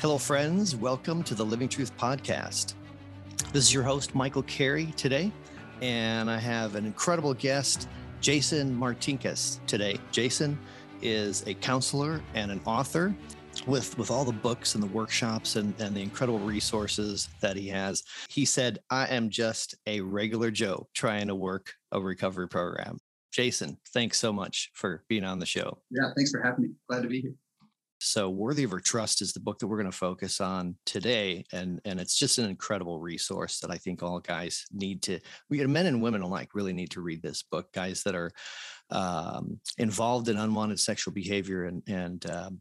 Hello, friends. Welcome to the Living Truth Podcast. This is your host, Michael Carey, today, and I have an incredible guest, Jason Martinkus, today. Jason is a counselor and an author with with all the books and the workshops and, and the incredible resources that he has he said i am just a regular joe trying to work a recovery program jason thanks so much for being on the show yeah thanks for having me glad to be here so Worthy of Her Trust is the book that we're going to focus on today and and it's just an incredible resource that i think all guys need to we men and women alike really need to read this book. Guys that are um, involved in unwanted sexual behavior and and um,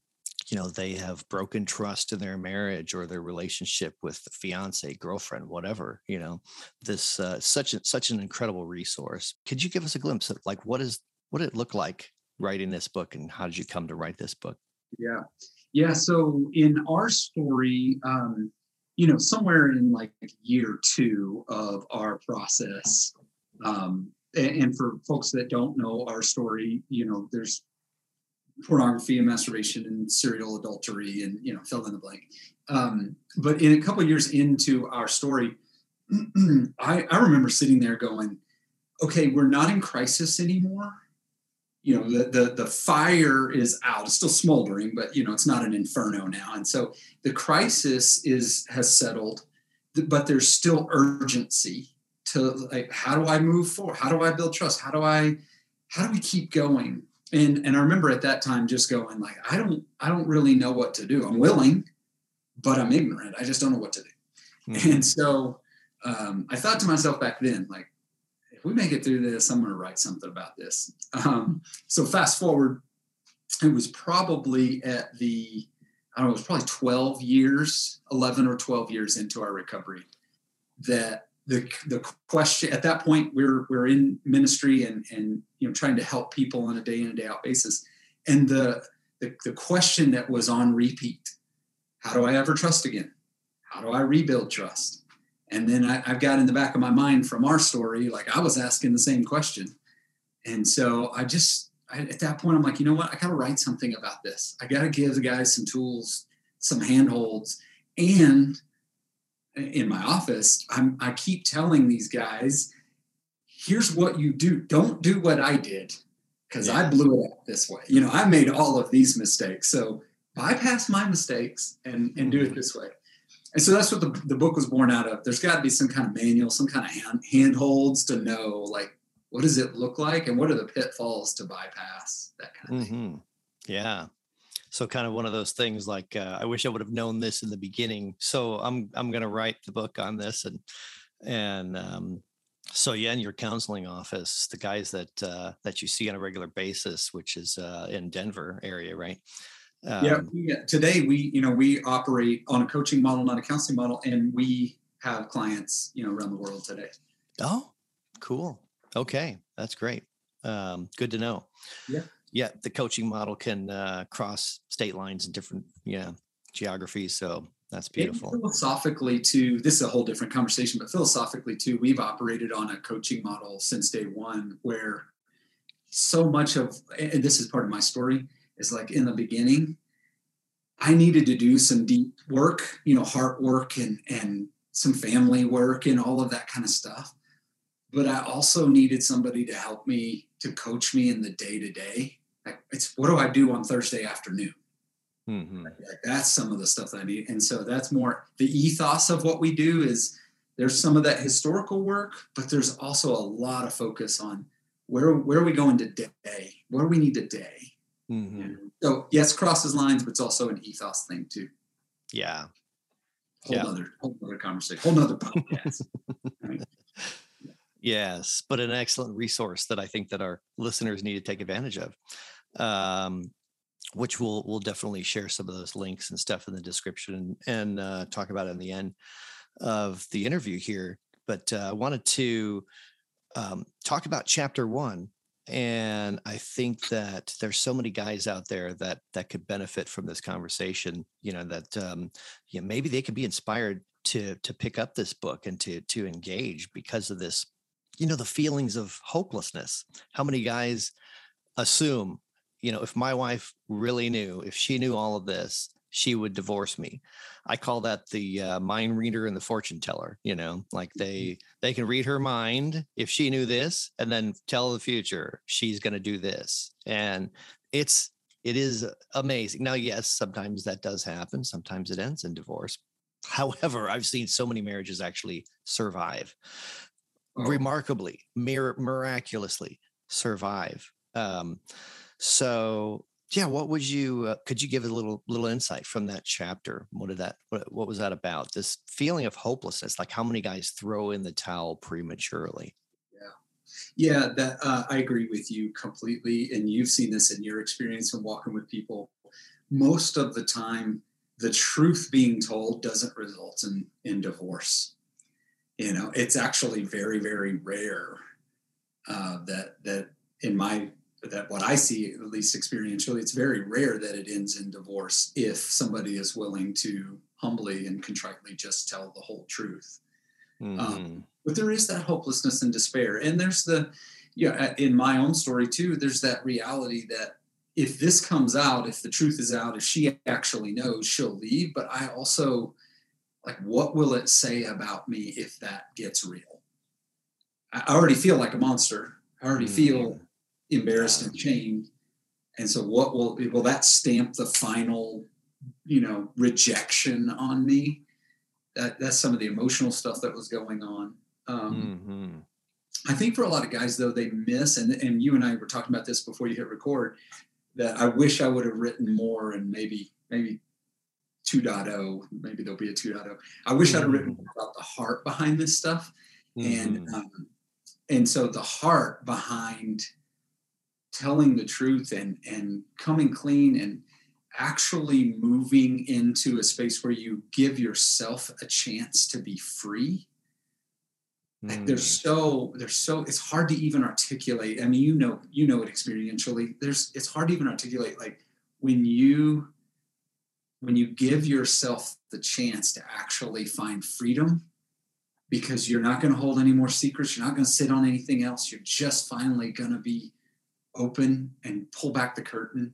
you know they have broken trust in their marriage or their relationship with the fiance girlfriend whatever you know this uh, such a, such an incredible resource. Could you give us a glimpse of like what is what it look like writing this book and how did you come to write this book yeah. Yeah. So in our story, um, you know, somewhere in like year two of our process, um, and, and for folks that don't know our story, you know, there's pornography and masturbation and serial adultery and you know fill in the blank um, but in a couple years into our story I, I remember sitting there going okay we're not in crisis anymore you know the, the the fire is out. It's still smoldering but you know it's not an inferno now. And so the crisis is has settled but there's still urgency to like how do i move forward how do i build trust? How do i how do we keep going? And and i remember at that time just going like i don't i don't really know what to do. I'm willing but i'm ignorant. I just don't know what to do. Mm-hmm. and so um, i thought to myself back then like if we make it through this, I'm going to write something about this. Um, so fast forward, it was probably at the, I don't know, it was probably 12 years, 11 or 12 years into our recovery that the, the question at that point we're, we're in ministry and, and, you know, trying to help people on a day in and day out basis. And the, the, the question that was on repeat, how do I ever trust again? How do I rebuild trust? And then I, have got in the back of my mind from our story, like I was asking the same question. And so I just, I, at that point, I'm like, you know what? I got to write something about this. I got to give the guys some tools, some handholds. And in my office, I'm, I keep telling these guys, here's what you do. Don't do what I did because yeah. I blew it up this way. You know, I made all of these mistakes. So bypass my mistakes and, and do it mm-hmm. this way and so that's what the, the book was born out of. There's got to be some kind of manual some kind of hand, handholds to know like what does it look like and what are the pitfalls to bypass that kind of mm-hmm. thing yeah. So kind of one of those things like uh, i wish i would have known this in the beginning. So i'm i'm going to write the book on this and and um, so yeah in your counseling office the guys that uh, that you see on a regular basis which is uh, in denver area right um, yeah, we, today we you know we operate on a coaching model, not a counseling model, and we have clients you know around the world today. Oh, cool. Okay, that's great. Um, good to know. Yeah, yeah. The coaching model can uh, cross state lines and different yeah geographies. So that's beautiful. And philosophically, too, this is a whole different conversation, but philosophically, too, we've operated on a coaching model since day one, where so much of and this is part of my story is like in the beginning, I needed to do some deep work, you know, heart work and and some family work and all of that kind of stuff. But I also needed somebody to help me to coach me in the day to day. Like, it's what do I do on Thursday afternoon? Mm-hmm. Like, like that's some of the stuff that I need. And so that's more the ethos of what we do is there's some of that historical work, but there's also a lot of focus on where where are we going today? What do we need today? Mm-hmm. So yes, crosses lines, but it's also an ethos thing too. Yeah. Whole yeah. other whole other conversation, whole other podcast. right? Yes, but an excellent resource that I think that our listeners need to take advantage of. Um, which we'll we'll definitely share some of those links and stuff in the description and uh, talk about in the end of the interview here. But uh, I wanted to um, talk about chapter one and i think that there's so many guys out there that that could benefit from this conversation you know that um you know, maybe they could be inspired to to pick up this book and to to engage because of this you know the feelings of hopelessness. How many guys assume you know if my wife really knew if she knew all of this she would divorce me. I call that the uh, mind reader and the fortune teller. You know, like Mm-hmm. they they can read her mind if she knew this, and then tell the future she's going to do this, and it's it is amazing. Now, yes, sometimes that does happen. Sometimes it ends in divorce. However, I've seen so many marriages actually survive Oh, remarkably, mir- miraculously survive. Um, so yeah, what would you uh, could you give a little little insight from that chapter? What did that what, what was that about? This feeling of hopelessness, like how many guys throw in the towel prematurely? Yeah, Yeah, that uh, I agree with you completely, and you've seen this in your experience in walking with people. Most of the time, the truth being told doesn't result in in divorce. You know, it's actually very very rare uh, that that in my that what I see at least experientially, it's very rare that it ends in divorce if somebody is willing to humbly and contritely just tell the whole truth. Mhm. but there is that hopelessness and despair. And there's the yeah in my own story too there's that reality that if this comes out if the truth is out if she actually knows she'll leave. But i also like what will it say about me if that gets real? I I already feel like a monster. I already feel embarrassed and shamed and so what will will that stamp the final you know rejection on me? That that's some of the emotional stuff that was going on. Um, Mhm. I think for a lot of guys though they miss and and you and I were talking about this before you hit record that I wish I would have written more and maybe maybe 2.0 maybe there'll be a 2.0 I wish I'd have written about the heart behind this stuff. And Mhm. um, and so the heart behind telling the truth and and coming clean and actually moving into a space where you give yourself a chance to be free. Like they're Mm. so they're so it's hard to even articulate. I mean you know you know it experientially. There's it's hard to even articulate like when you when you give yourself the chance to actually find freedom because you're not going to hold any more secrets you're not going to sit on anything else you're just finally going to be open and pull back the curtain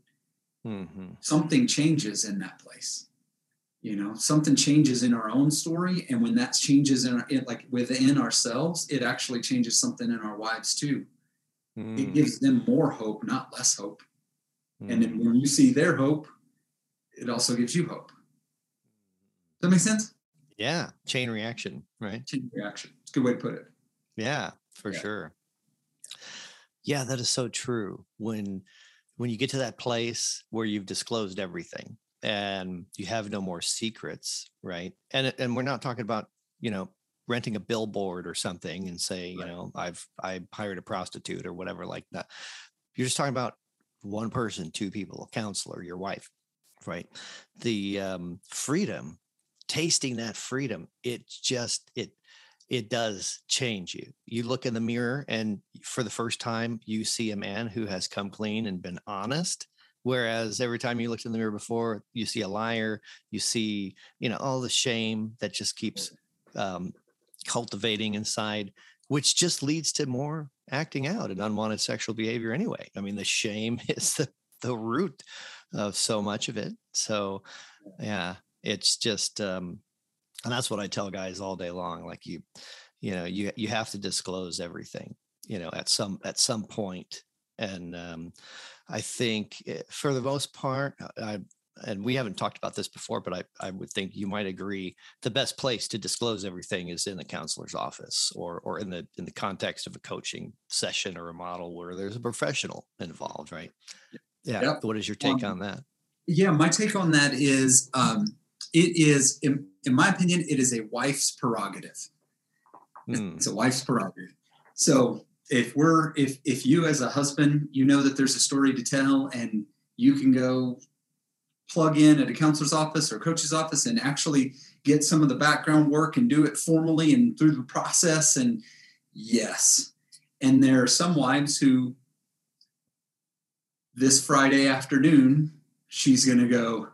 Mhm. something changes in that place you know something changes in our own story and when that changes in, our, in like within ourselves it actually changes something in our wives too it Mm. gives them more hope not less hope and then Mm. when you see their hope it also gives you hope does that make sense yeah, chain reaction, right? chain reaction it's a good way to put it Yeah, for Yeah. sure. Yeah, that is so true. When when you get to that place where you've disclosed everything and you have no more secrets, right? And and we're not talking about, you know, renting a billboard or something and say, you Right. know, I've I hired a prostitute or whatever like that. You're just talking about one person, two people, a counselor, your wife, right? The um freedom, tasting that freedom, it just it it does change you. You look in the mirror and for the first time you see a man who has come clean and been honest. Whereas every time you looked in the mirror before, you see a liar, you see, you know, all the shame that just keeps um, cultivating inside, which just leads to more acting out and unwanted sexual behavior anyway. I mean, the shame is the, the root of so much of it. So, yeah, it's just, um, and that's what I tell guys all day long. Like you, you know, you you have to disclose everything, you know, at some at some point. And um, I think eh, for the most part, I and we haven't talked about this before, but I I would think you might agree the best place to disclose everything is in the counselor's office or or in the in the context of a coaching session or a model where there's a professional involved, right? Yeah. Yep. What is your take Um, on that? Yeah, my take on that is um, it is, in my opinion, it is a wife's prerogative. Hmm. It's a wife's prerogative. So if we're if if you as a husband, you know that there's a story to tell, and you can go plug in at a counselor's office or coach's office and actually get some of the background work and do it formally and through the process, and yes. And there are some wives who this Friday afternoon, she's going to go,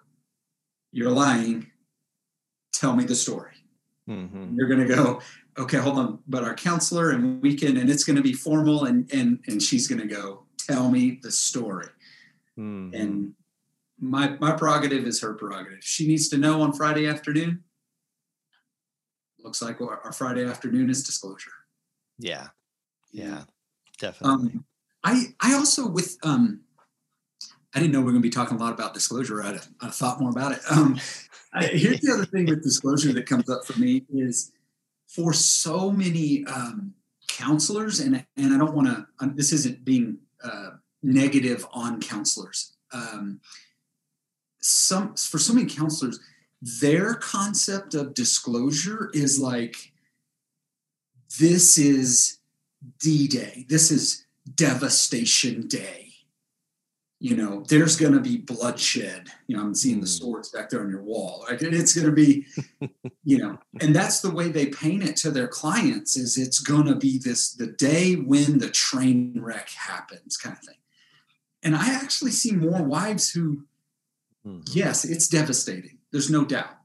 You're lying. Tell me the story. Mhm. You're going to go, Okay, hold on. But our counselor and we can, and it's going to be formal. And, and, and she's going to go, Tell me the story. Mhm. And my my prerogative is her prerogative. She needs to know on Friday afternoon. Looks like our, Friday afternoon is disclosure. Yeah, yeah, definitely. Um, I I also with um, I didn't know we are going to be talking a lot about disclosure. I'd, I'd thought more about it. Um, I, here's the other thing with disclosure that comes up for me is for so many um, counselors, and and I don't want to. Um, this isn't being uh, negative on counselors. Um, some for so many counselors, their concept of disclosure is like this is D-Day. This is devastation day. You know, there's going to be bloodshed. You know, I'm seeing the hmm. swords back there on your wall. Right? It's going to be, you know, and that's the way they paint it to their clients. Is it's going to be this the day when the train wreck happens, kind of thing. And I actually see more wives who, mm-hmm. yes, it's devastating. There's no doubt.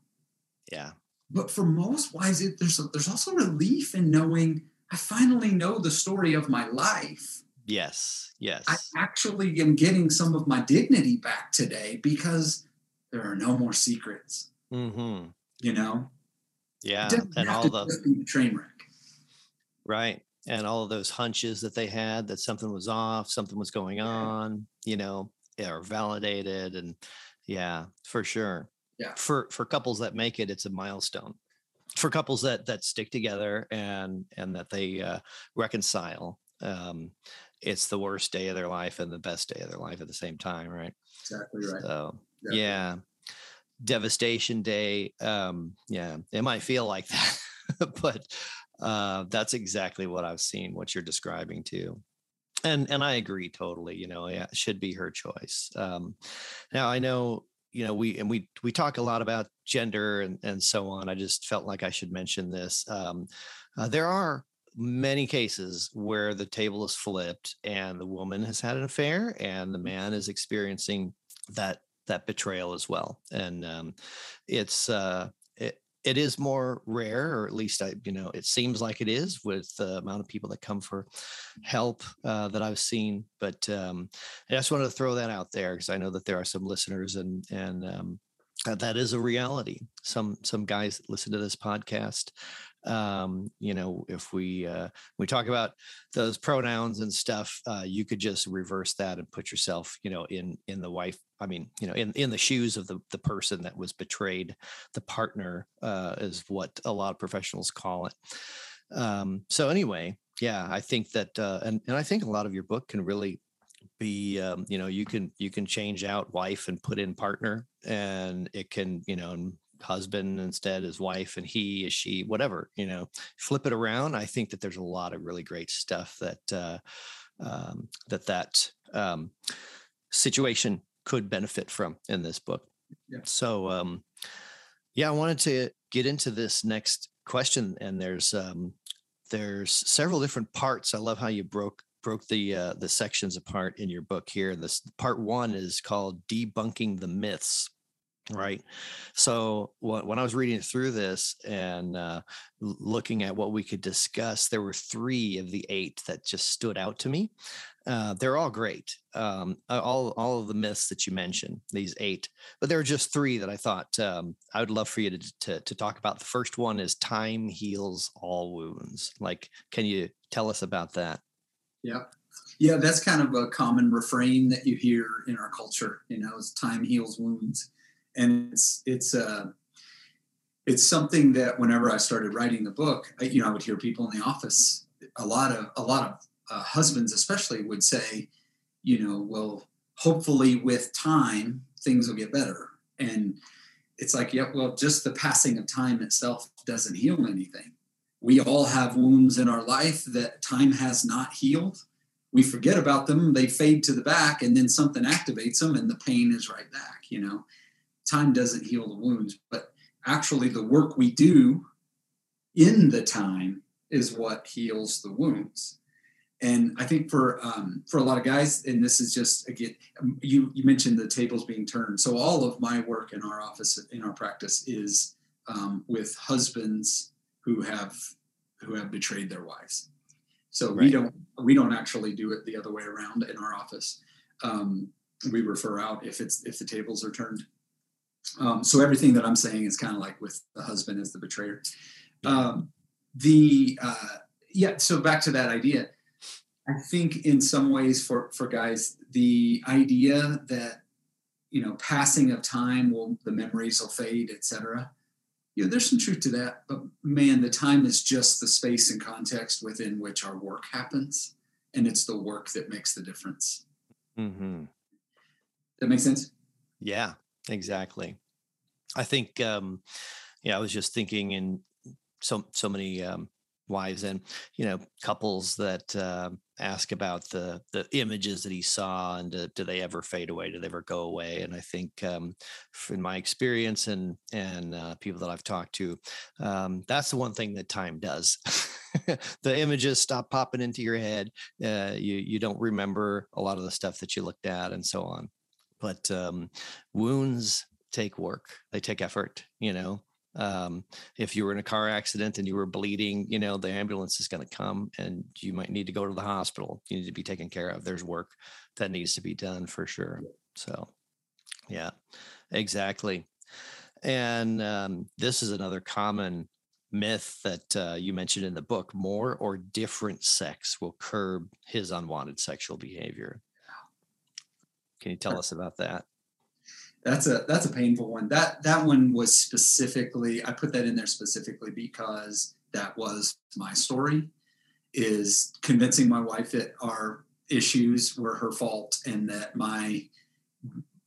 Yeah. But for most wives, it, there's a, there's also relief in knowing I finally know the story of my life. Yes. Yes. I actually am getting some of my dignity back today because there are no more secrets. Mm-hmm. You know. Yeah, and all the train wreck. Right and all of those hunches that they had that something was off, something was going on, you know, are validated. And yeah, for sure. Yeah. For for couples that make it, it's a milestone. For couples that that stick together and and that they uh, reconcile, um, it's the worst day of their life and the best day of their life at the same time, right? Exactly right. So yeah, devastation day. Um, yeah, it might feel like that, but uh, that's exactly what I've seen, what you're describing too. And and I agree totally. You know, yeah, it should be her choice. Um, now I know, you know, we and we we talk a lot about gender and and so on. I just felt like I should mention this. Um, uh, there are many cases where the table is flipped and the woman has had an affair and the man is experiencing that that betrayal as well and um, it's uh, it is more rare, or at least I, you know, it seems like it is with the amount of people that come for help uh, that I've seen. But um, I just wanted to throw that out there because I know that there are some listeners, and and um, that is a reality. Some some guys that listen to this podcast um, you know if we uh, we talk about those pronouns and stuff uh, you could just reverse that and put yourself you know in in the wife i mean you know in in the shoes of the the person that was betrayed the partner uh, is what a lot of professionals call it. Um, so anyway yeah i think that uh, and, and i think a lot of your book can really be um, you know you can you can change out wife and put in partner and it can you know husband instead his wife and he is she whatever you know flip it around i think that there's a lot of really great stuff that uh, um, that that um, situation could benefit from in this book. Yeah. so um, yeah i wanted to get into this next question and there's um, there's several different parts. I love how you broke broke the uh, the sections apart in your book here this part one is called debunking the myths right? So when i was reading through this and uh, looking at what we could discuss there were three of the eight that just stood out to me. Uh, they're all great um, all, all of the myths that you mentioned these eight but there are just three that i thought um, i would love for you to, to, to talk about. The first one is time heals all wounds. Like can you tell us about that? Yeah. Yeah that's kind of a common refrain that you hear in our culture you know is time heals wounds and it's it's uh it's something that whenever I started writing the book, I, you know, I would hear people in the office. A lot of a lot of uh, husbands, especially, would say, you know, well, hopefully with time things will get better. And it's like, yeah, well, just the passing of time itself doesn't heal anything. We all have wounds in our life that time has not healed. We forget about them; they fade to the back, and then something activates them, and the pain is right back. You know time doesn't heal the wounds, but actually the work we do in the time is what heals the wounds. And I think for um, for a lot of guys, and this is just again, um, you you mentioned the tables being turned. So all of my work in our office in our practice is um, with husbands who have who have betrayed their wives. So right. we don't we don't actually do it the other way around in our office. Um, we refer out if it's if the tables are turned. Um, so everything that I'm saying is kind of like with the husband as the betrayer. Um, the uh, yeah. So back to that idea. I think in some ways for for guys, the idea that you know passing of time will the memories will fade, etc. You know, there's some truth to that, but man, the time is just the space and context within which our work happens, and it's the work that makes the difference. Mm-hmm. That makes sense. Yeah, exactly. I think, um, yeah, I was just thinking in so so many um, wives and you know couples that uh, ask about the the images that he saw and do, do, they ever fade away? Do they ever go away? And i think um, in my experience and and uh, people that i've talked to um, that's the one thing that time does. The images stop popping into your head uh, you you don't remember a lot of the stuff that you looked at and so on but um, wounds take work they take effort you know? Um, if you were in a car accident and you were bleeding you know the ambulance is going to come and you might need to go to the hospital. You need to be taken care of. There's work that needs to be done for sure. So yeah exactly. And um, this is another common myth that uh, you mentioned in the book more or different sex will curb his unwanted sexual behavior can you tell us about that that's a that's a painful one. That that one was specifically I put that in there specifically because that was my story is convincing my wife that our issues were her fault and that my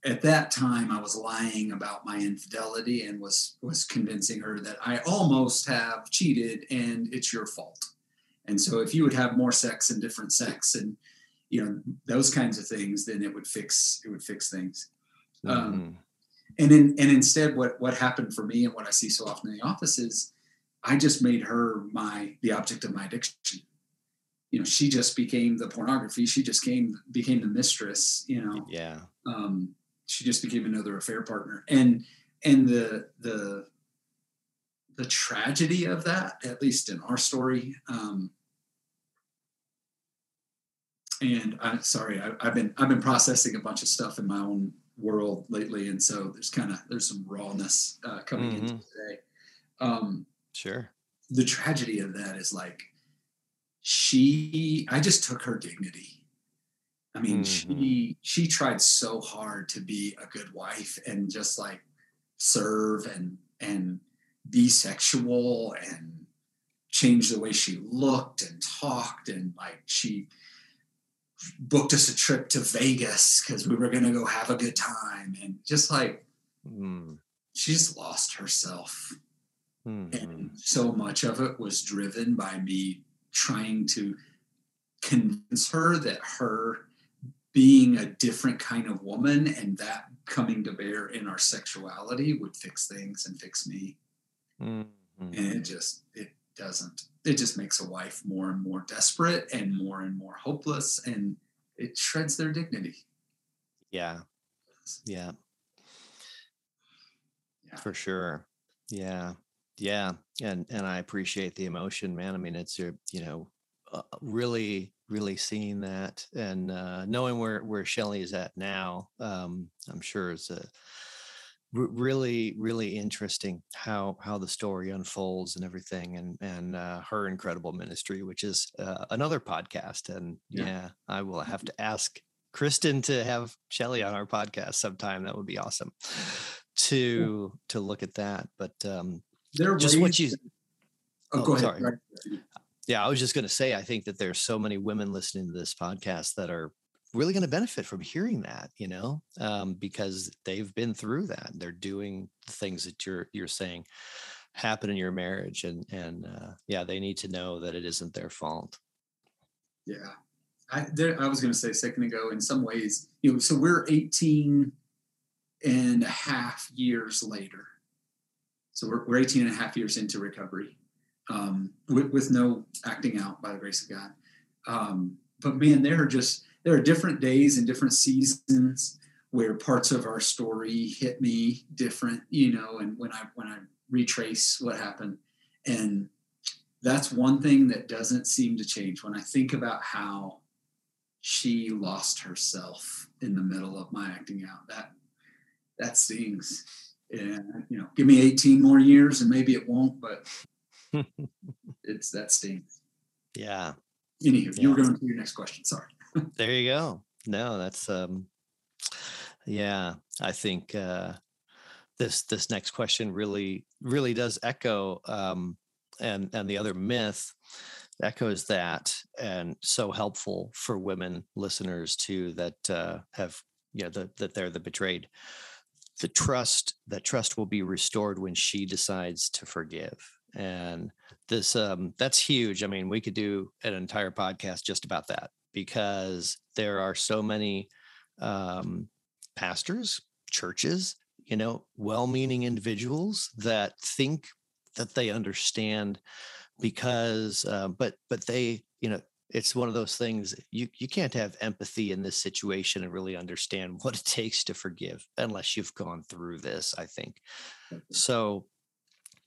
at that time I was lying about my infidelity and was was convincing her that I almost have cheated and it's your fault. And so if you would have more sex and different sex and you know those kinds of things, then it would fix it would fix things. Um, mm-hmm. Um, and in, and instead, what what happened for me and what I see so often in the office is, I just made her my the object of my addiction. You know, she just became the pornography. She just came became the mistress. You know, yeah. Um, she just became another affair partner, and and the the the tragedy of that, at least in our story, um, and I sorry, I, have been I've been processing a bunch of stuff in my own world lately, and so there's kind of there's some rawness uh, coming mm-hmm. into today. Um, sure. The tragedy of that is like she. I just took her dignity. I mean, mm-hmm. she she tried so hard to be a good wife and just like serve and and be sexual and change the way she looked and talked and like she booked us a trip to Vegas because we were going to go have a good time. And just like, mm. she just lost herself. Mm-hmm. And so much of it was driven by me trying to convince her that her being a different kind of woman and that coming to bear in our sexuality would fix things and fix me. Mm-hmm. And it just, it doesn't it just makes a wife more and more desperate and more and more hopeless and it shreds their dignity. Yeah. Yeah, yeah. for sure. Yeah. Yeah. And and i appreciate the emotion man. I mean it's your you know uh, really really seeing that and uh knowing where where shelly is at now um i'm sure it's a really really interesting how how the story unfolds and everything and and uh, her incredible ministry which is uh, another podcast and yeah. yeah. i will have to ask kristen to have shelly on our podcast sometime that would be awesome to yeah. to look at that but um there just what you oh, oh go ahead sorry. yeah i was just going to say i think that there's so many women listening to this podcast that are really going to benefit from hearing that you know um, because they've been through that they're doing the things that you're you're saying happen in your marriage and and uh, yeah they need to know that it isn't their fault. Yeah. I there i was going to say a second ago in some ways you know so we're 18 and a half years later. So we're, we're 18 and a half years into recovery um, with, with no acting out by the grace of god. Um, but man there are just there are different days and different seasons where parts of our story hit me different, you know, and when I when I retrace what happened. And that's one thing that doesn't seem to change when I think about how she lost herself in the middle of my acting out. That that stings. And you know, give me 18 more years and maybe it won't, but it's that stings. Yeah. Anywho, yeah. you were going to your next question. Sorry. There you go. No, that's um yeah, I think uh this this next question really really does echo um and and the other myth echoes that and so helpful for women listeners too that uh, have you know the, that they're the betrayed. The trust that trust will be restored when she decides to forgive. And this um that's huge. I mean we could do an entire podcast just about that because there are so many um pastors churches you know well-meaning individuals that think that they understand because uh, but but they you know it's one of those things you you can't have empathy in this situation and really understand what it takes to forgive unless you've gone through this i think. So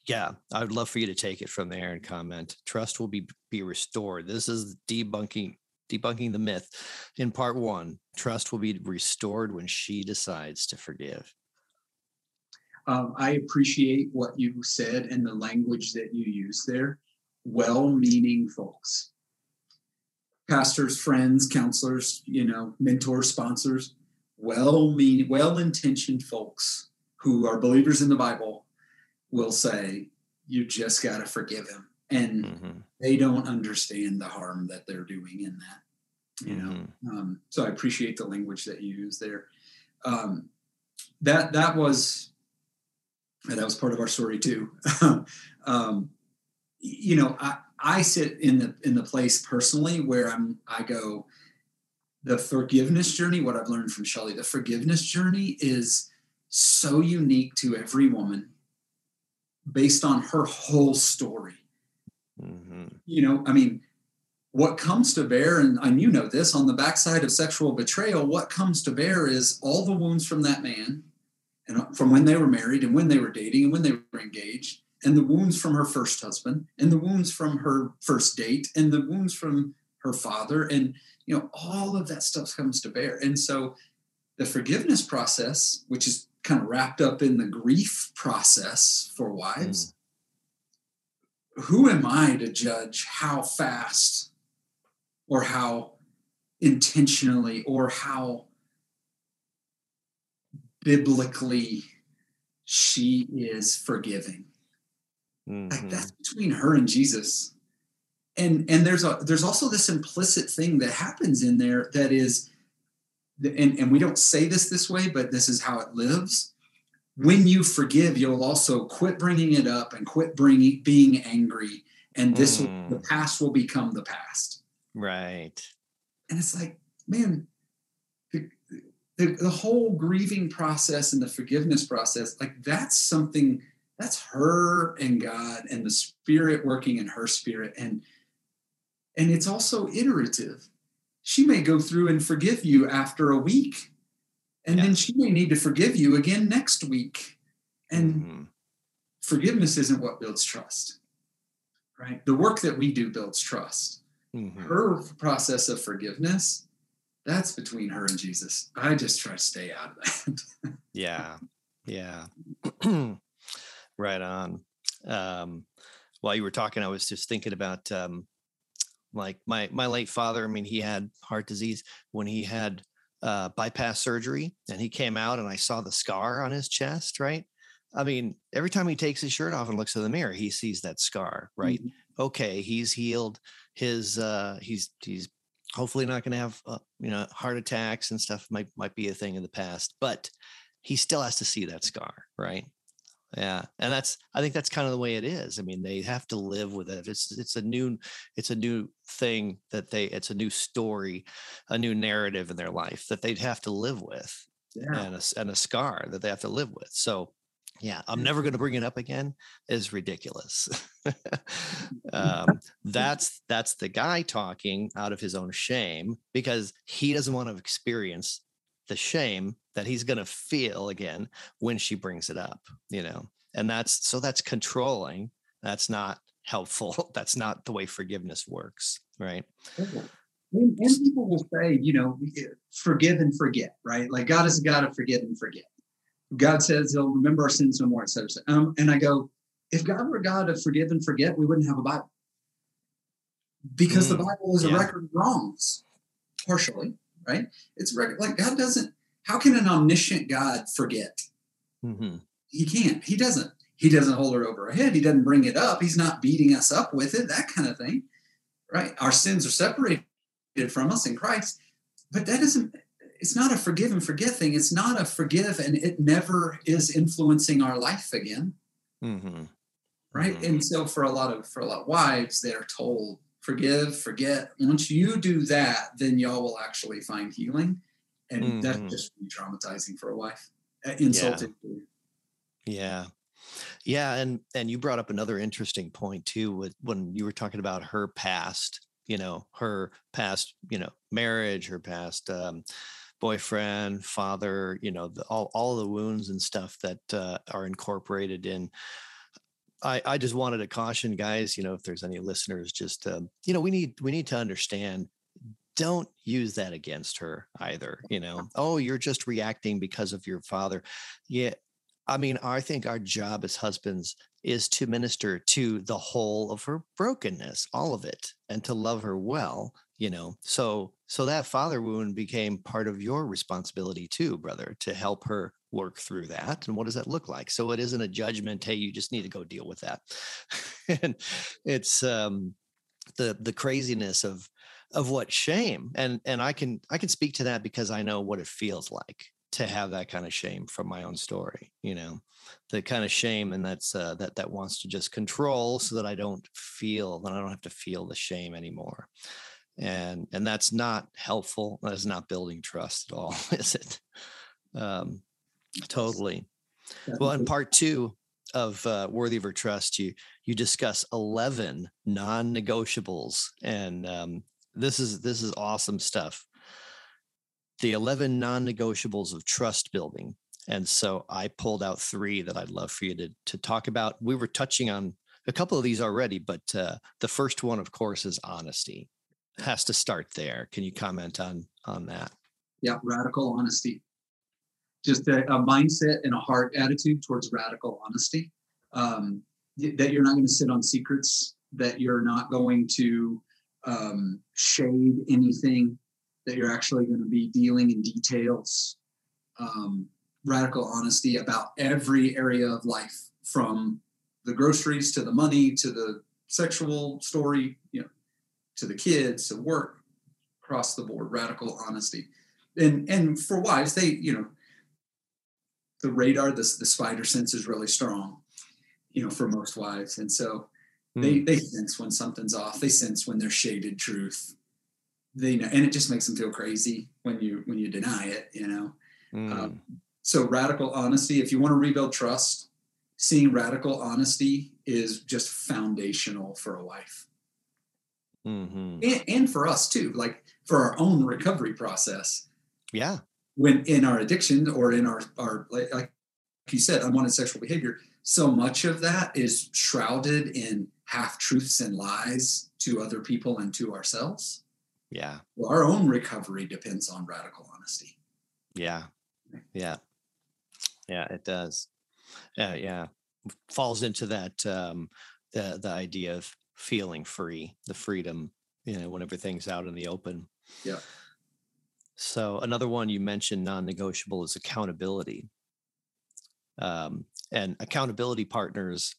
yeah i would love for you to take it from there and comment. Trust will be be restored. This is debunking debunking the myth in part one trust will be restored when she decides to forgive. Um, i appreciate what you said and the language that you use there. Well-meaning folks. Pastors friends counselors you know mentors sponsors well-meaning well-intentioned folks who are believers in the bible will say you just got to forgive him and mm-hmm. they don't understand the harm that they're doing in that you know mm-hmm. um, so i appreciate the language that you use there um, that that was that was part of our story too um, you know, I, I sit in the in the place personally where I'm I go, the forgiveness journey, what I've learned from Shelly, the forgiveness journey is so unique to every woman based on her whole story. Mm-hmm. You know, I mean, what comes to bear, and, and you know this, on the backside of sexual betrayal, what comes to bear is all the wounds from that man and from when they were married and when they were dating and when they were engaged and the wounds from her first husband and the wounds from her first date and the wounds from her father and you know all of that stuff comes to bear and so the forgiveness process which is kind of wrapped up in the grief process for wives mm. Who am i to judge how fast or how intentionally or how biblically she is forgiving Mm-hmm. Like that's between her and Jesus. And and there's a there's also this implicit thing that happens in there that is and, and we don't say this this way, but this is how it lives. When you forgive, you'll also quit bringing it up and quit bringing being angry, and this mm. will, the past will become the past. Right. And it's like, man, the, the, the whole grieving process and the forgiveness process, like that's something that's her and God and the spirit working in her spirit and and it's also iterative. She may go through and forgive you after a week and yeah. then she may need to forgive you again next week. And mm-hmm. forgiveness isn't what builds trust. Right? The work that we do builds trust. Mm-hmm. Her process of forgiveness that's between her and Jesus. I just try to stay out of that. yeah. Yeah. Right on. Um, while you were talking, I was just thinking about um, like my my late father. I mean, he had heart disease when he had uh, bypass surgery, and he came out, and I saw the scar on his chest. Right. I mean, every time he takes his shirt off and looks in the mirror, he sees that scar. Right. Mm-hmm. Okay, he's healed. His uh, he's he's hopefully not going to have uh, you know heart attacks and stuff. Might might be a thing in the past, but he still has to see that scar. Right yeah and that's i think that's kind of the way it is i mean they have to live with it it's it's a new it's a new thing that they it's a new story a new narrative in their life that they'd have to live with yeah. and, a, and a scar that they have to live with so yeah i'm never going to bring it up again is ridiculous um, that's that's the guy talking out of his own shame because he doesn't want to experience the shame that he's going to feel again when she brings it up, you know. And that's so that's controlling. That's not helpful. That's not the way forgiveness works, right? and, and people will say, you know, forgive and forget, right? Like God is a God of forgive and forget. God says He'll remember our sins no more, etc. Um, and I go, if God were God of forgive and forget, we wouldn't have a Bible because mm, the Bible is yeah. a record of wrongs, partially, right? It's like God doesn't. How can an omniscient God forget? Mm-hmm. He can't. He doesn't. He doesn't hold it over our head. He doesn't bring it up. He's not beating us up with it. That kind of thing, right? Our sins are separated from us in Christ, but that isn't. It's not a forgive and forget thing. It's not a forgive and it never is influencing our life again. Mm-hmm. Right. Mm-hmm. And so for a lot of for a lot of wives, they're told forgive, forget. Once you do that, then y'all will actually find healing. And mm-hmm. that's just traumatizing for a wife. Uh, insulting. Yeah. yeah. Yeah, and and you brought up another interesting point too with when you were talking about her past, you know, her past, you know, marriage, her past um, boyfriend, father, you know, the, all all the wounds and stuff that uh, are incorporated in I, I just wanted to caution guys, you know, if there's any listeners, just um, you know, we need we need to understand. Don't use that against her either. You know, oh, you're just reacting because of your father. Yeah, I mean, I think our job as husbands is to minister to the whole of her brokenness, all of it, and to love her well. You know, so so that father wound became part of your responsibility too, brother, to help her work through that and what does that look like? So it isn't a judgment hey you just need to go deal with that. And it's um the the craziness of of what shame and and i can i can speak to that because i know what it feels like to have that kind of shame from my own story you know the kind of shame and that's uh, that that wants to just control so that i don't feel that i don't have to feel the shame anymore and and that's not helpful that's not building trust at all is it um Totally. Well, in part two of uh, Worthy of Her Trust, you you discuss eleven non-negotiables, and um, this is this is awesome stuff. The eleven non-negotiables of trust building, and so I pulled out three that I'd love for you to to talk about. We were touching on a couple of these already, but uh, the first one, of course, is honesty. Has to start there. Can you comment on on that? Yeah, radical honesty just a, a, mindset and a heart attitude towards radical honesty. Um, that you're not going to sit on secrets, that you're not going to um, shade anything, that you're actually going to be dealing in details. Um, radical honesty about every area of life, from the groceries to the money to the sexual story, you know, to the kids to work, across the board. Radical honesty, and and for wives, they you know the radar, the, the spider sense is really strong, you know, for most wives. And so mm. they, they sense when something's off. They sense when there's shaded truth. They know, and it just makes them feel crazy when you, when you deny it, you know? Mm. Um, so radical honesty, if you want to rebuild trust, seeing radical honesty is just foundational for a life, Mm-hmm. And, and for us too, like for our own recovery process. Yeah when in our addiction or in our our like, like you said unwanted sexual behavior so much of that is shrouded in half truths and lies to other people and to ourselves yeah. Well, our own recovery depends on radical honesty. Yeah. Yeah. Yeah it does. Yeah yeah. Falls into that um the the idea of feeling free the freedom you know when everything's out in the open. Yeah. So another one you mentioned non-negotiable is accountability. Um, and accountability partners,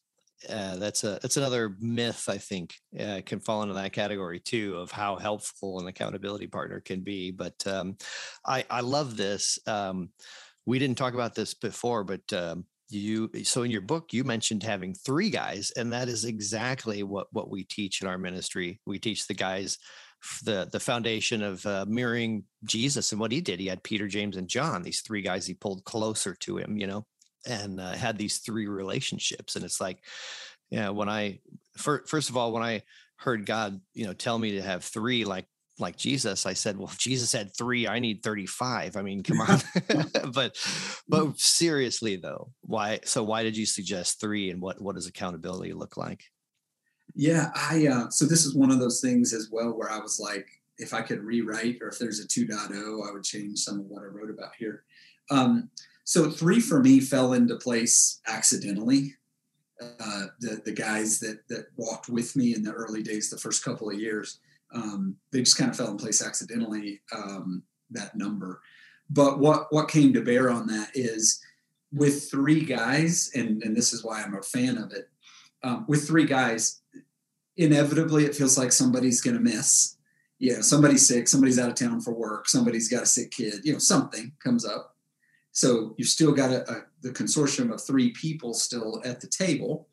uh, that's a that's another myth I think uh, can fall into that category too of how helpful an accountability partner can be. But um, I I love this. Um, we didn't talk about this before, but um, you so in your book you mentioned having three guys, and that is exactly what what we teach in our ministry. We teach the guys the the foundation of uh, mirroring Jesus and what he did. He had Peter, James, and John. These three guys he pulled closer to him, you know, and uh, had these three relationships. And it's like, yeah, when I for, first of all, when I heard God, you know, tell me to have three, like like Jesus, I said, well, if Jesus had three, I need 35. I mean, come on. but but seriously though, why so why did you suggest three and what what does accountability look like? Yeah, I uh, so this is one of those things as well where I was like, if I could rewrite or if there's a 2.0, I would change some of what I wrote about here. Um, so three for me fell into place accidentally. Uh, the the guys that that walked with me in the early days, the first couple of years, um, they just kind of fell in place accidentally. Um, that number, but what what came to bear on that is with three guys, and and this is why I'm a fan of it. Um, with three guys, inevitably it feels like somebody's going to miss. You know, somebody's sick, somebody's out of town for work, somebody's got a sick kid. You know, something comes up. So you've still got a, a the consortium of three people still at the table.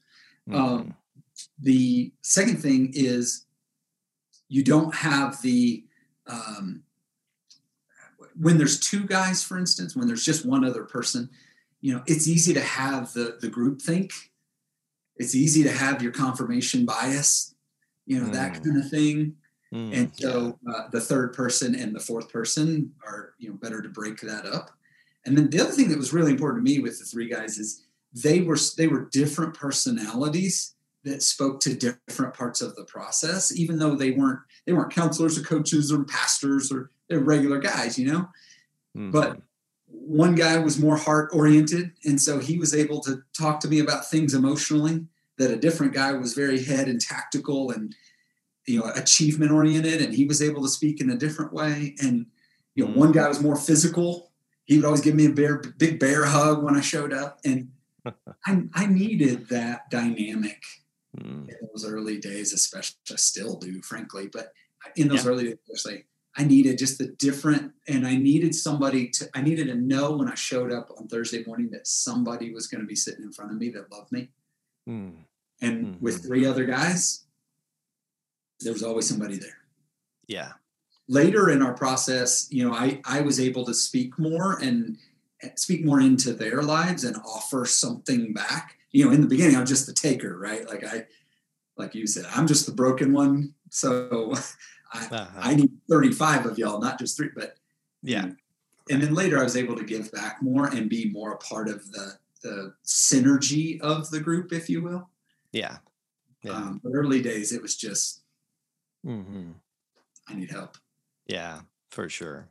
Um, mm-hmm. Um, the second thing is you don't have the um, when there's two guys, for instance, when there's just one other person, you know, it's easy to have the the group think. It's easy to have your confirmation bias, you know, mm. that kind of thing. Mm, and so yeah. uh, the third person and the fourth person are, you know, better to break that up. And then the other thing that was really important to me with the three guys is they were they were different personalities that spoke to different parts of the process, even though they weren't they weren't counselors or coaches or pastors or they're regular guys, you know. Mm-hmm. But one guy was more heart oriented, and so he was able to talk to me about things emotionally. That a different guy was very head and tactical and you know achievement oriented, and he was able to speak in a different way. And you know, mm-hmm. one guy was more physical he would always give me a bear, big bear hug when I showed up. And I, I needed that dynamic mm. in those early days, especially I still do, frankly. But in those yeah. early days, especially, I needed just the different, and I needed somebody to, I needed to know when I showed up on Thursday morning that somebody was going to be sitting in front of me that loved me. Mm. And mm-hmm. with three other guys, there was always somebody there. Yeah later in our process, you know, I, I was able to speak more and speak more into their lives and offer something back. You know, in the beginning, I'm just the taker, right? Like I, like you said, I'm just the broken one. So I, uh-huh. I need 35 of y'all, not just three, but yeah. And then later I was able to give back more and be more a part of the, the synergy of the group, if you will. Yeah. yeah. Um, but early days, it was just, mm-hmm. I need help. Yeah, for sure.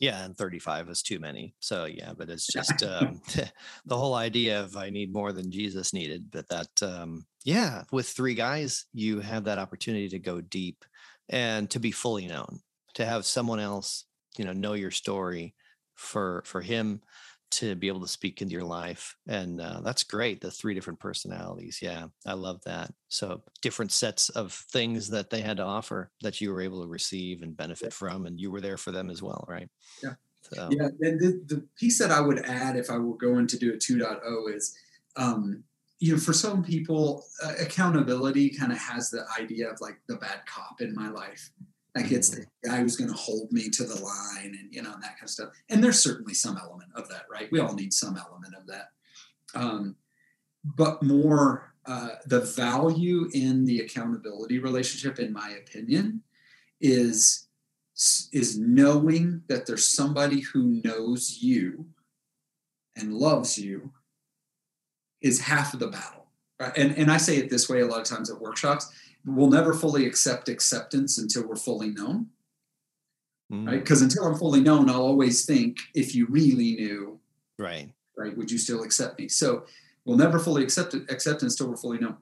Yeah, and 35 is too many. So yeah, but it's just um, the whole idea of I need more than Jesus needed. But that um, yeah, with three guys, you have that opportunity to go deep and to be fully known, to have someone else, you know, know your story for for him to be able to speak into your life and uh, that's great the three different personalities yeah i love that so different sets of things that they had to offer that you were able to receive and benefit from and you were there for them as well right? Yeah. So. yeah and the, the piece that i would add if i were going to do a 2.0 is um, you know for some people uh, accountability kind of has the idea of like the bad cop in my life like it's the guy who's going to hold me to the line and, you know, and that kind of stuff. And there's certainly some element of that, right? We all need some element of that. Um, but more uh, the value in the accountability relationship, in my opinion, is is knowing that there's somebody who knows you and loves you is half of the battle. Right? And and I say it this way a lot of times at workshops we'll never fully accept acceptance until we're fully known. Mm. Right? Because until I'm fully known, I'll always think if you really knew, right, right, would you still accept me? So we'll never fully accept it, acceptance until we're fully known.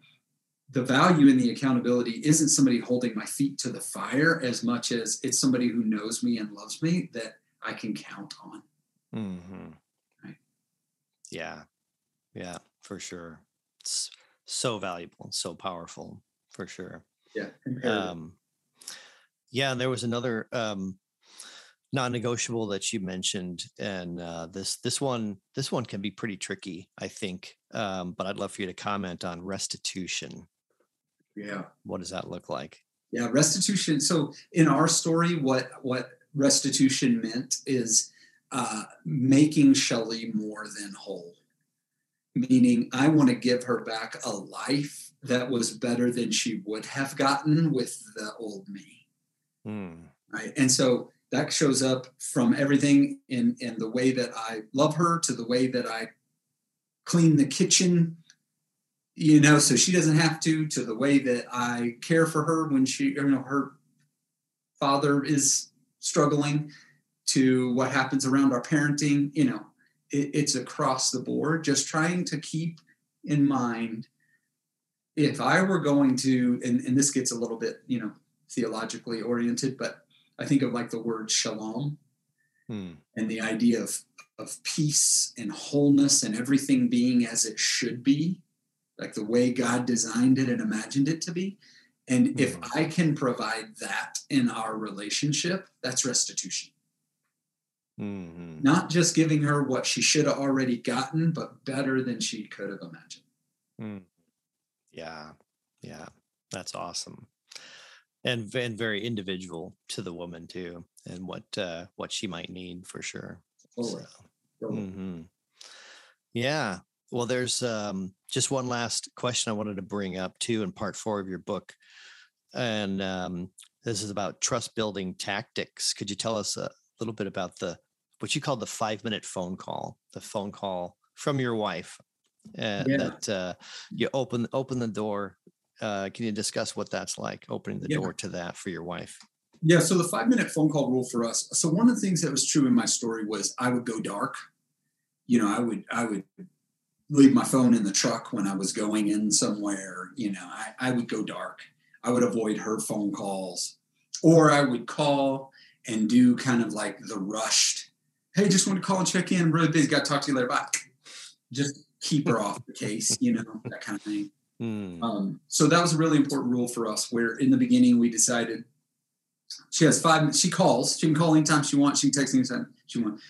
The value in the accountability isn't somebody holding my feet to the fire as much as it's somebody who knows me and loves me that I can count on. Mm-hmm. Right. Yeah. Yeah, for sure. It's so valuable and so powerful for sure. Yeah. Um, yeah, there was another um, non-negotiable that you mentioned, and uh, this this one this one can be pretty tricky, I think. Um, but I'd love for you to comment on restitution. Yeah. What does that look like? Yeah, restitution. So in our story, what what restitution meant is uh, making Shelley more than whole. Meaning, I want to give her back a life that was better than she would have gotten with the old me. Mm. Right. And so that shows up from everything in, in the way that I love her to the way that I clean the kitchen, you know, so she doesn't have to, to the way that I care for her when she, you know, her father is struggling to what happens around our parenting you know it, it's across the board just trying to keep in mind if i were going to and, and this gets a little bit you know theologically oriented but i think of like the word shalom hmm. and the idea of of peace and wholeness and everything being as it should be like the way god designed it and imagined it to be and hmm. if i can provide that in our relationship that's restitution Mm-hmm. Not just giving her what she should have already gotten, but better than she could have imagined. Mm. Yeah, yeah, that's awesome, and and very individual to the woman too, and what uh, what she might need for sure. So, mm-hmm. Yeah. Well, there's um, just one last question I wanted to bring up too in part four of your book, and um, this is about trust building tactics. Could you tell us a little bit about the what you call the five minute phone call, the phone call from your wife, uh, yeah. that uh, you open open the door. Uh, can you discuss what that's like, opening the yeah. door to that for your wife? Yeah. So the five minute phone call rule for us. So one of the things that was true in my story was I would go dark. You know, I would I would leave my phone in the truck when I was going in somewhere. You know, I, I would go dark. I would avoid her phone calls, or I would call and do kind of like the rushed hey, just want to call and check in. I'm really busy. Got to talk to you later. Bye. Just keep her off the case, you know, that kind of thing. Mm. Um, so that was a really important rule for us. Where in the beginning we decided she has five. minutes. She calls. She can call anytime she wants. She can text anytime she wants.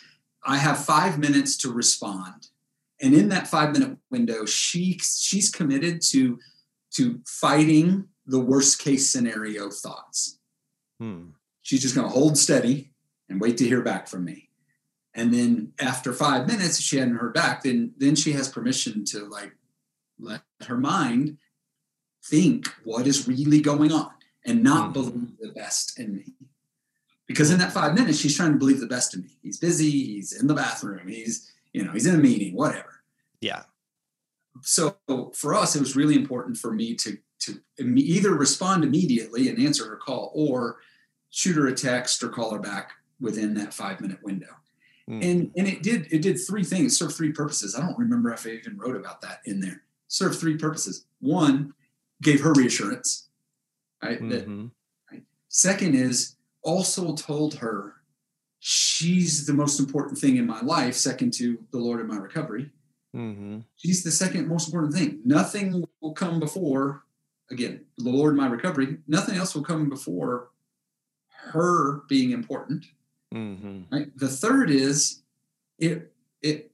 I have five minutes to respond, and in that five minute window, she she's committed to to fighting the worst case scenario thoughts. Hmm. She's just going to hold steady and wait to hear back from me and then after five minutes she hadn't heard back then then she has permission to like let her mind think what is really going on and not mm-hmm. believe the best in me. Because in that five minutes she's trying to believe the best in me. He's busy he's in the bathroom he's you know he's in a meeting whatever. Yeah. So for us it was really important for me to to either respond immediately and answer her call or shoot her a text or call her back within that five minute window Mm. And and it did it did three things, served three purposes. I don't remember if I even wrote about that in there. Served three purposes. One, gave her reassurance. Right. Mm-hmm. Right. Second is also told her she's the most important thing in my life, second to the Lord in my recovery. Mm-hmm. She's the second most important thing. Nothing will come before, again, the Lord in my recovery. Nothing else will come before her being important. Mm-hmm. Right? The third is it it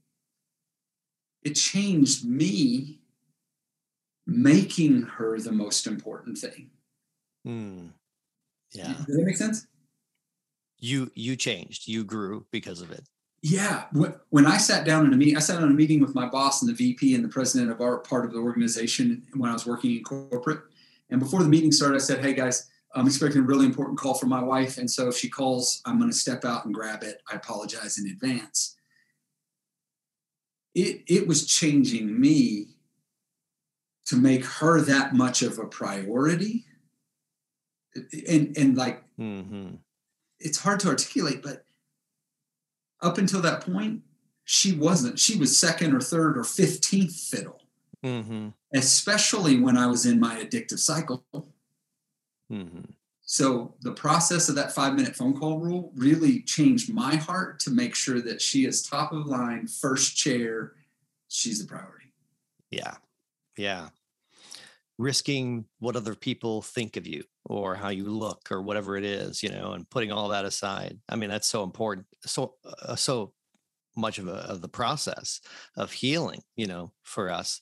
it changed me making her the most important thing. Mm. Yeah. Does that make sense? You you changed. You grew because of it. Yeah. When I sat down in a meeting, I sat on a meeting with my boss and the VP and the president of our part of the organization when I was working in corporate. And before the meeting started, I said, "Hey guys, I'm expecting a really important call from my wife. And so if she calls, I'm going to step out and grab it. I apologize in advance. It, it was changing me to make her that much of a priority. And, and like, mm-hmm. it's hard to articulate, but up until that point, she wasn't. She was second or third or 15th fiddle, mm-hmm. especially when I was in my addictive cycle Mm-hmm. So the process of that five minute phone call rule really changed my heart to make sure that she is top of line, first chair. She's the priority. Yeah. Yeah. Risking what other people think of you or how you look or whatever it is, you know, and putting all that aside. I mean, that's so important. So, uh, so much of, a, of the process of healing, you know, for us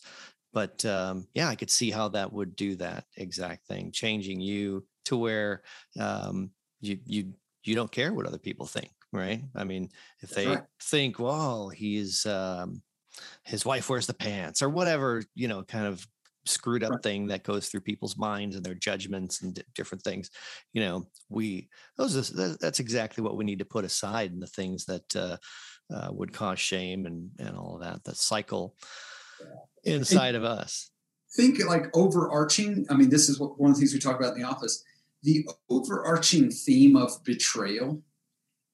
but um, yeah, I could see how that would do that exact thing, changing you to where um, you you you don't care what other people think, right? I mean, if they right. think, well, he's um, his wife wears the pants or whatever, you know, kind of screwed up right. thing that goes through people's minds and their judgments and different things you know we those are, that's exactly what we need to put aside in the things that uh, uh, would cause shame and and all of that the cycle inside of us think like overarching i mean this is what one of the things we talk about in the office the overarching theme of betrayal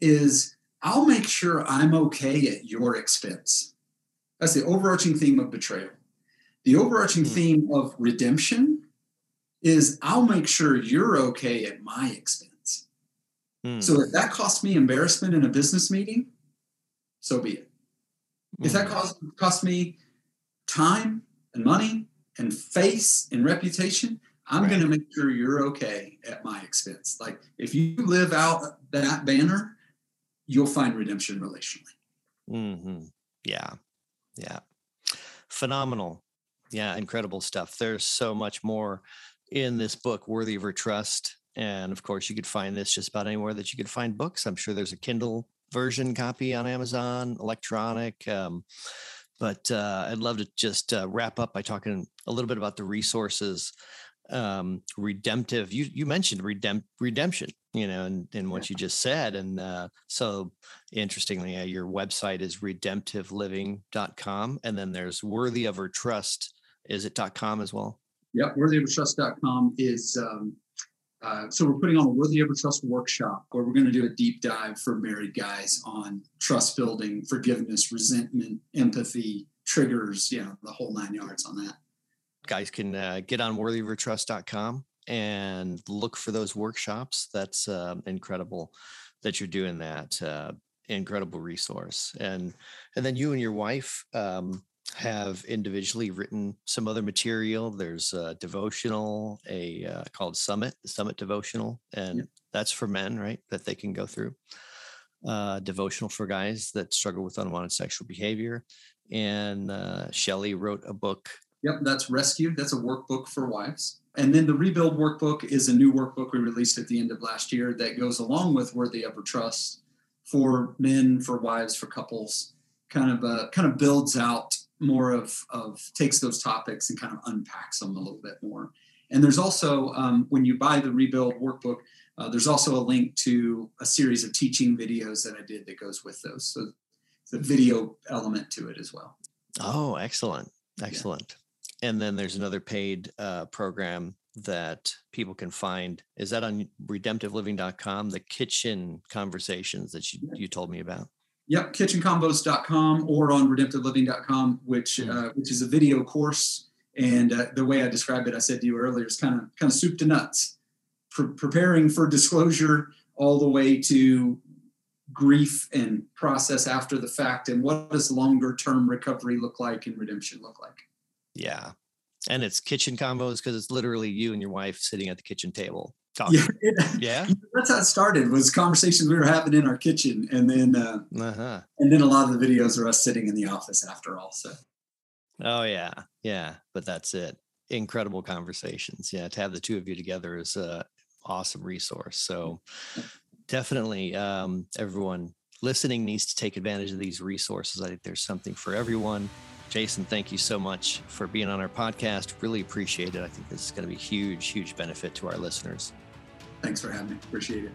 is I'll make sure I'm okay at your expense. That's the overarching theme of betrayal. The overarching mm. theme of redemption is I'll make sure you're okay at my expense. Mm. So if that costs me embarrassment in a business meeting, so be it. Mm. If that hmm. costs, costs me time and money and face and reputation, I'm right. going to make sure you're okay at my expense. Like if you live out that banner, you'll find redemption relationally. Mm-hmm. Yeah. Yeah. Phenomenal. Yeah. Incredible stuff. There's so much more in this book, Worthy of Her Trust. And of course, you could find this just about anywhere that you could find books. I'm sure there's a Kindle version copy on Amazon, electronic. Um, but uh, I'd love to just uh, wrap up by talking a little bit about the resources um, redemptive. You you mentioned redemp- redemption, you know, and in, in what you just said, and uh, so interestingly, uh, your website is redemptiveliving.com, and then there's worthy of her trust. Is it .com as well? Yep, worthyofhertrust.com is. Um, uh, so we're putting on a worthy of her trust workshop where we're going to do a deep dive for married guys on trust building, forgiveness, resentment, empathy, triggers, you know the whole nine yards on that guys can uh, get on worthyofhertrust.com and look for those workshops. That's uh, incredible that you're doing that. Uh, incredible resource. And and then you and your wife um, have individually written some other material. There's a devotional, a uh, called Summit, the Summit devotional, and yeah. that's for men, right? That they can go through. Uh, devotional for guys that struggle with unwanted sexual behavior. And uh, Shelley wrote a book Yep, that's Rescue. That's a workbook for wives. And then the Rebuild workbook is a new workbook we released at the end of last year that goes along with Worthy Her Trust for men, for wives, for couples. Kind of uh, kind of builds out more of of takes those topics and kind of unpacks them a little bit more. And there's also um, when you buy the Rebuild workbook, uh, there's also a link to a series of teaching videos that I did that goes with those. So the video element to it as well. Oh, excellent. Excellent and then there's another paid uh, program that people can find is that on redemptiveliving.com the kitchen conversations that you, you told me about yep kitchenconvos.com or on redemptiveliving.com which mm. uh, which is a video course and uh, the way i described it i said to you earlier is kind of kind of soup to nuts Pre- preparing for disclosure all the way to grief and process after the fact and what does longer term recovery look like and redemption look like yeah. And it's kitchen convos because it's literally you and your wife sitting at the kitchen table. Yeah, yeah. That's how it started. Was conversations we were having in our kitchen, and then uh, uh-huh. and then a lot of the videos are us sitting in the office after all. So. Oh yeah, yeah. But that's it. Incredible conversations. Yeah, to have the two of you together is a awesome resource. So definitely, um, everyone listening needs to take advantage of these resources. I think there's something for everyone. Jason, thank you so much for being on our podcast. Really appreciate it. I think this is going to be huge, huge benefit to our listeners. Thanks for having me. Appreciate it.